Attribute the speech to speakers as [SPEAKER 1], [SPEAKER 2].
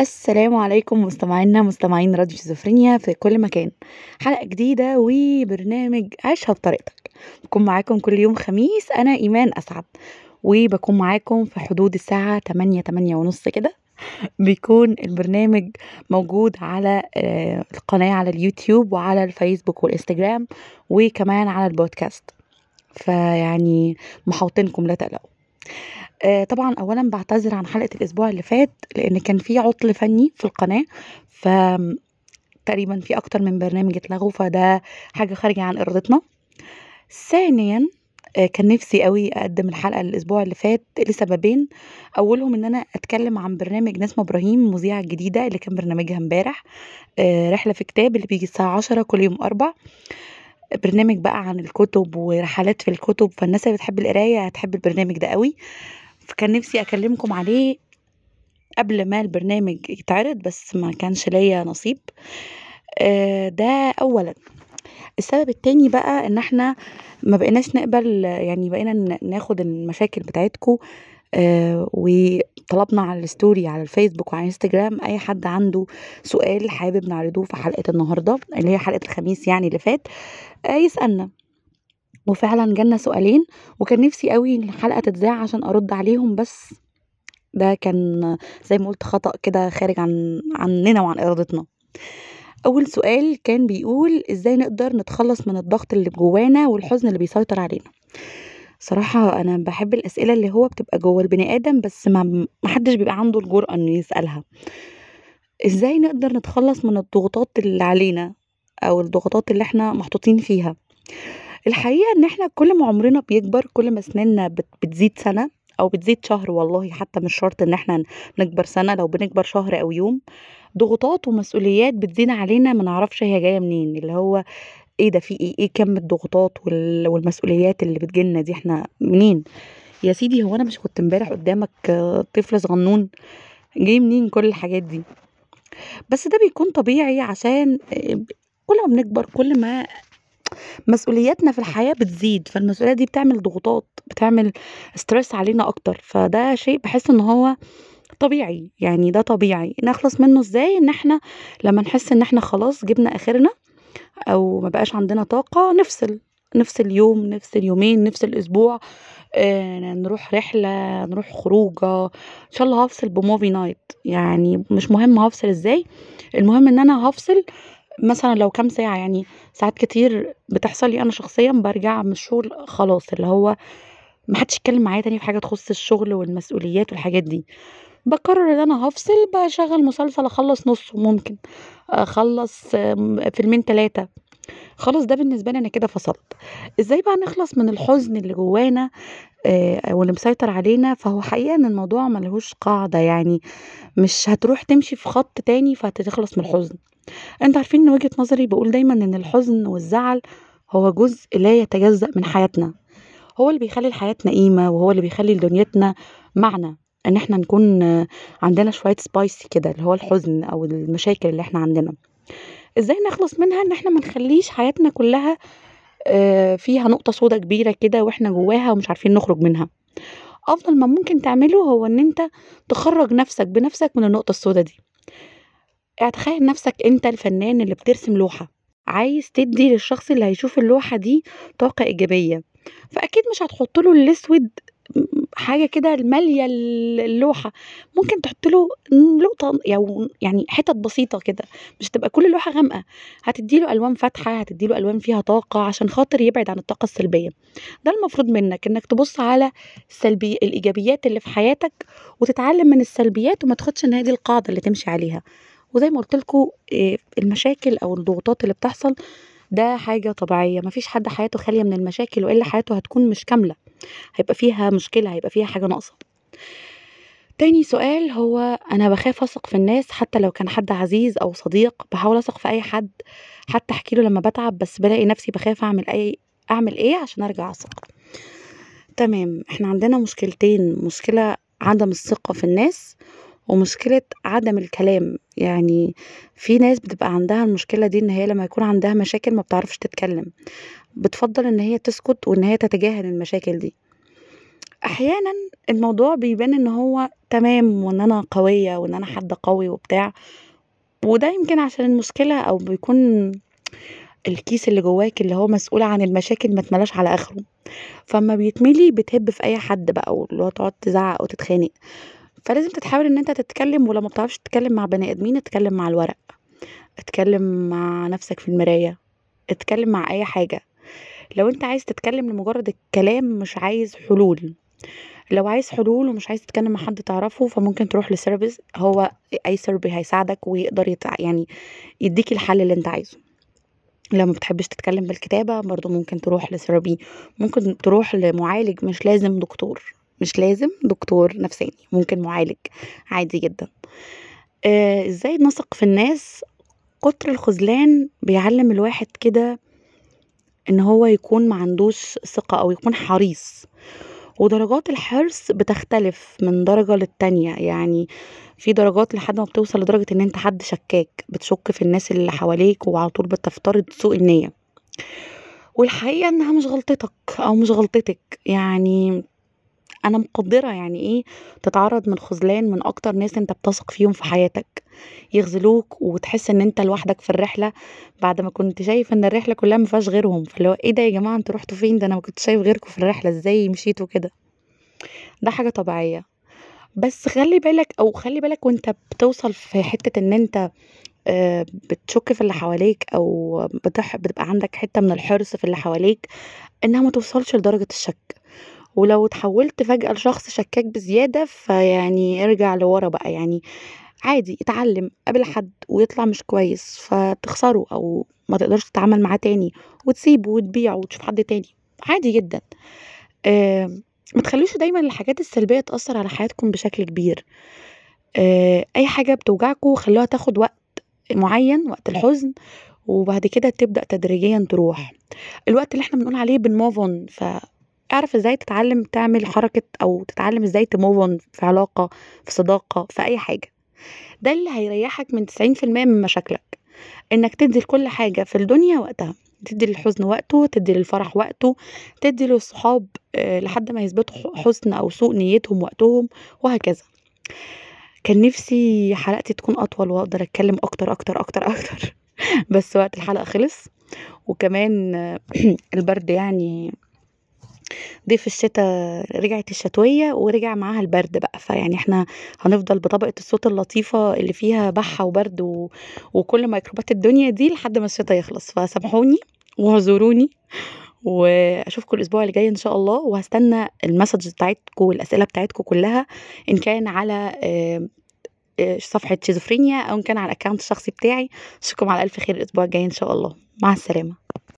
[SPEAKER 1] السلام عليكم مستمعينا مستمعين راديو شيزوفرينيا في كل مكان. حلقة جديدة وبرنامج عيشها بطريقتك بكون معاكم كل يوم خميس أنا إيمان أسعد. وبكون معاكم في حدود الساعة تمانية تمانية ونص كده. بيكون البرنامج موجود على آه، القناة على اليوتيوب وعلى الفيسبوك والإنستجرام وكمان على البودكاست. فيعني محاوطينكم لا تقلقوا. آه، طبعا اولا بعتذر عن حلقة الأسبوع اللي فات لأن كان في عطل فني في القناة ف تقريبا في أكتر من برنامج اتلغوا فده حاجة خارجة عن إرادتنا. ثانيا آه، كان نفسي قوي أقدم الحلقة الأسبوع اللي فات لسببين. أولهم إن أنا أتكلم عن برنامج نسمة إبراهيم المذيعه الجديده اللي كان برنامجها امبارح. آه، رحلة في كتاب اللي بيجي الساعة عشرة كل يوم أربع برنامج بقى عن الكتب ورحلات في الكتب فالناس اللي بتحب القراية هتحب البرنامج ده قوي. فكان نفسي أكلمكم عليه قبل ما البرنامج يتعرض بس ما كانش ليا نصيب. آه، ده اولا. السبب التاني بقى إن إحنا ما بقيناش نقبل يعني بقينا ناخد المشاكل بتاعتكم وطلبنا على الستوري على الفيسبوك وعلى انستجرام أي حد عنده سؤال حابب نعرضه في حلقة النهاردة اللي هي حلقة الخميس يعني اللي فات آه، يسألنا. وفعلا جالنا سؤالين وكان نفسي قوي إن الحلقة تتذاع عشان أرد عليهم بس ده كان زي ما قلت خطأ كده خارج عن عننا وعن إرادتنا. أول سؤال كان بيقول إزاي نقدر نتخلص من الضغط اللي جوانا والحزن اللي بيسيطر علينا؟ صراحة أنا بحب الأسئلة اللي هو بتبقى جوه البني آدم بس ما محدش بيبقى عنده الجرأة إنه يسألها. إزاي نقدر نتخلص من الضغوطات اللي علينا أو الضغوطات اللي إحنا محطوطين فيها؟ الحقيقة إن إحنا كل ما عمرنا بيكبر كل ما سننا بت- بتزيد سنة أو بتزيد شهر والله حتى مش شرط إن إحنا نكبر سنة لو بنكبر شهر أو يوم ضغوطات ومسؤوليات بتزيد علينا ما نعرفش هي جاية منين اللي هو إيه ده في إيه إيه كم الضغوطات وال- والمسؤوليات اللي بتجيلنا دي إحنا منين؟ يا سيدي هو أنا مش كنت إمبارح قدامك طفل صغنون جاي منين كل الحاجات دي؟ بس ده بيكون طبيعي عشان آه، كل ما بنكبر كل ما مسؤولياتنا في الحياة بتزيد فالمسؤوليات دي بتعمل ضغوطات بتعمل ستريس علينا أكتر فده شيء بحس إن هو طبيعي يعني ده طبيعي. نخلص منه إزاي؟ إن إحنا لما نحس إن إحنا خلاص جبنا آخرنا أو ما بقاش عندنا طاقة نفصل نفصل يوم نفصل يومين نفصل أسبوع آه نروح رحلة نروح خروجة إن شاء الله هفصل ب movie night يعني مش مهم هفصل إزاي المهم إن أنا هفصل مثلا لو كام ساعة يعني ساعات كتير بتحصل لي أنا شخصيا برجع من الشغل خلاص اللي هو ما حدش يتكلم معايا تاني في حاجة تخص الشغل والمسؤوليات والحاجات دي. باقرر إن أنا هافصل باشغّل مسلسل اخلّص نُصّه ممكن، اخلّص آمم فيلمين 3 خلاص ده بالنسبة لي أنا كده فصلت. إزاي بقى نخلص من الحزن اللي جوانا آآ واللي مسيطر علينا؟ فهو حقيقة إن الموضوع ما لهوش قاعدة، يعني مش هتروح تمشي في خط تاني فهتخلص من الحزن. أنتم عارفين إن وجهة نظري باقول دايمًا إن الحزن والزعل هو جزء لا يتجزأ من حياتنا، هو اللي بيخلّي لحياتنا قيمة وهو اللي بيخلّي لدنيتنا معنى، إن إحنا نكون آه، عندنا شوية spicy كده اللي هو الحزن أو المشاكل اللي إحنا عندنا. إزاي نخلص منها؟ إن إحنا ما نخلّيش حياتنا كلّها آآ فيها نقطة سودا كبيرة كده وإحنا جواها ومش عارفين نخرج منها. أفضل ما ممكن تعمله هو إن أنت تخرّج نَفْسك بنَفْسك من النقطة السودا دي. اعتخيل نَفْسك أنت الفنان اللي بترسم لوحة، عايز تدّي للشخص اللي هيشوف اللوحة دي طاقة إيجابية، فأكيد مش هتحُط له الأسود م حاجة كده مالية ال اللوحة، ممكن تحُط له نقطة يو يعني حِتَت بسيطة كده، مش هتبقى كل اللوحة غامقة، هتدّي له ألوان فاتحة، هتدّي له ألوان فيها طاقة عشان خاطر يبعد عن الطاقة السلبية. ده المفروض منّك، إنّك تبُص على السلبي الإيجابيات اللي في حياتك وتتعلّم من السلبيات وما تاخدش إن هي دي القاعدة اللي تمشي عليها. وزي ما قُلت لكم آآ المشاكل أو الضغوطات اللي بتحصل ده حاجة طبيعية، ما فيش حد حياته خالية من المشاكل وإلا حياته هتكون مش كاملة، هيبقى فيها مشكلة، هيبقى فيها حاجة ناقصة. تاني سؤال هو أنا باخاف أثق في الناس حتى لو كان حد عزيز أو صديق، باحاول أثق في أي حد، حتى أحكي له لمّا باتعب، بس بالاقي نفسي باخاف أعمل أي أعمل إيه عشان أرجع أثق. تمام، إحنا عندنا مشكلتين، مشكلة عدم الثقة في الناس، ومشكلة عدم الكلام، يعني في ناس بتبقى عندها المشكلة دي إن هي لمّا يكون عندها مشاكل ما بتعرفش تتكلم، بتفضّل إن هي تسكت وإن هي تتجاهل المشاكل دي. أحيانًا الموضوع بيبان إن هو تمام وإن أنا قوية وإن أنا حد قوي وبتاع، وده يمكن عشان المشكلة أو بيكون الكيس اللي جواك اللي هو مسؤول عن المشاكل ما اتملاش على آخره، فأمّا بيتملي بتهِب في أي حد بقى واللي هو تقعد تزعق وتتخانق، فلازم تتحاول إن أنت تتكلم ولو ما بتعرفش تتكلم مع بني آدمين اتكلم مع الورق، اتكلم مع نفسك في المراية، اتكلم مع أي حاجة، لو أنت عايز تتكلم لمجرد الكلام مش عايز حلول، لو عايز حلول ومش عايز تتكلم مع حد تعرفه فممكن تروح ل therapist هو أي therapy هيساعدك ويقدر يت يعني يدّيك الحل اللي أنت عايزه. لو ما بتحبش تتكلم بالكتابة برضه ممكن تروح ل therapy، ممكن تروح لمعالج مش لازم دكتور، مش لازم دكتور نفساني، ممكن معالج عادي جدًا. آآ إزاي نثق في الناس؟ كتر الخذلان بيعلّم الواحد كده إن هو يكون ما عندوش ثقة أو يكون حريص، ودرجات الحرص بتختلف من درجة للتانية، يعني في درجات لحد ما بتوصل لدرجة إن أنت حد شكّاك، بتشُك في الناس اللي حواليك وعلى طول بتفترض سوء النية. والحقيقة إنها مش غلطتك أو مش غلطتِك، يعني أنا مقدّرة يعني إيه تتعرّض من خذلان من أكتر ناس أنت بتثق فيهم في حياتك، يخذلوك وتحس إن أنت لوحدك في الرحلة بعد ما كنت شايف إن الرحلة كلّها ما فيهاش غيرهم، فاللي هو إيه ده يا جماعة أنتم رُحتوا فين؟ ده أنا ما كنتش شايف غيركم في الرحلة، إزاي مشيتوا كده؟ ده حاجة طبيعية، بس خلّي بالك أو خلّي بالك وأنت بتوصل في حتّة إن أنت آآ بتشُك في اللي حواليك أو بتح بتبقى عندك حتّة من الحرص في اللي حواليك، إنها ما توصلش لدرجة الشَك، ولو اتحوّلت فجأة لشخص شكّاك بزيادة فيعني ارجع لورا بقى، يعني عادي اتعلّم، قابل حد ويطلع مش كويس فتخسره أو ما تقدرش تتعامل معاه تاني وتسيبه وتبيعه وتشوف حد تاني، عادي جدًا. ما تخلّوش دايمًا الحاجات السلبية تأثّر على حياتكم بشكل كبير، آآ أي حاجة بتوجعكم خلّوها تاخد وقت معيّن، وقت الحزن، وبعد كده تبدأ تدريجيًا تروح. الوقت اللي إحنا بنقول عليه بنmove on فاعرف إزاي تتعلّم تعمل حركة أو تتعلّم تmove on في علاقة، في صداقة، في أي حاجة. ده اللي هيريّحك من 90% من مشاكلك، إنّك تدّي لكل حاجة في الدنيا وقتها، تدّي للحزن وقته، تدّي للفرح وقته، تدّي للصحاب آآ لحد ما يثبتوا حُسن أو سوء نيتهم وقتهم وهكذا. كان نِفْسي حلقتي تكون أطول وأقدر أتكلم أكتر، أكتر، أكتر، أكتر بس وقت الحلقة خلص، وكمان البرد يعني ضيف الشتا رجعت الشتوية ورجع معاها البرد بقى، فيعني إحنا هنفضل بطبقة الصوت اللطيفة اللي فيها بَحّة وبرد و وكل ميكروبات الدنيا دي لحد ما الشتا يخلص، فسامحوني واعذروني، وأشوفكم الأسبوع اللي جاي إن شاء الله، وهاستنى الmessages بتاعتكم والأسئلة بتاعتكم كلّها إن كان على آآ آآ صفحة شيزوفرينيا أو إن كان على الaccount الشخصي بتاعي، أشوفكم على ألف خير الأسبوع الجاي إن شاء الله، مع السلامة.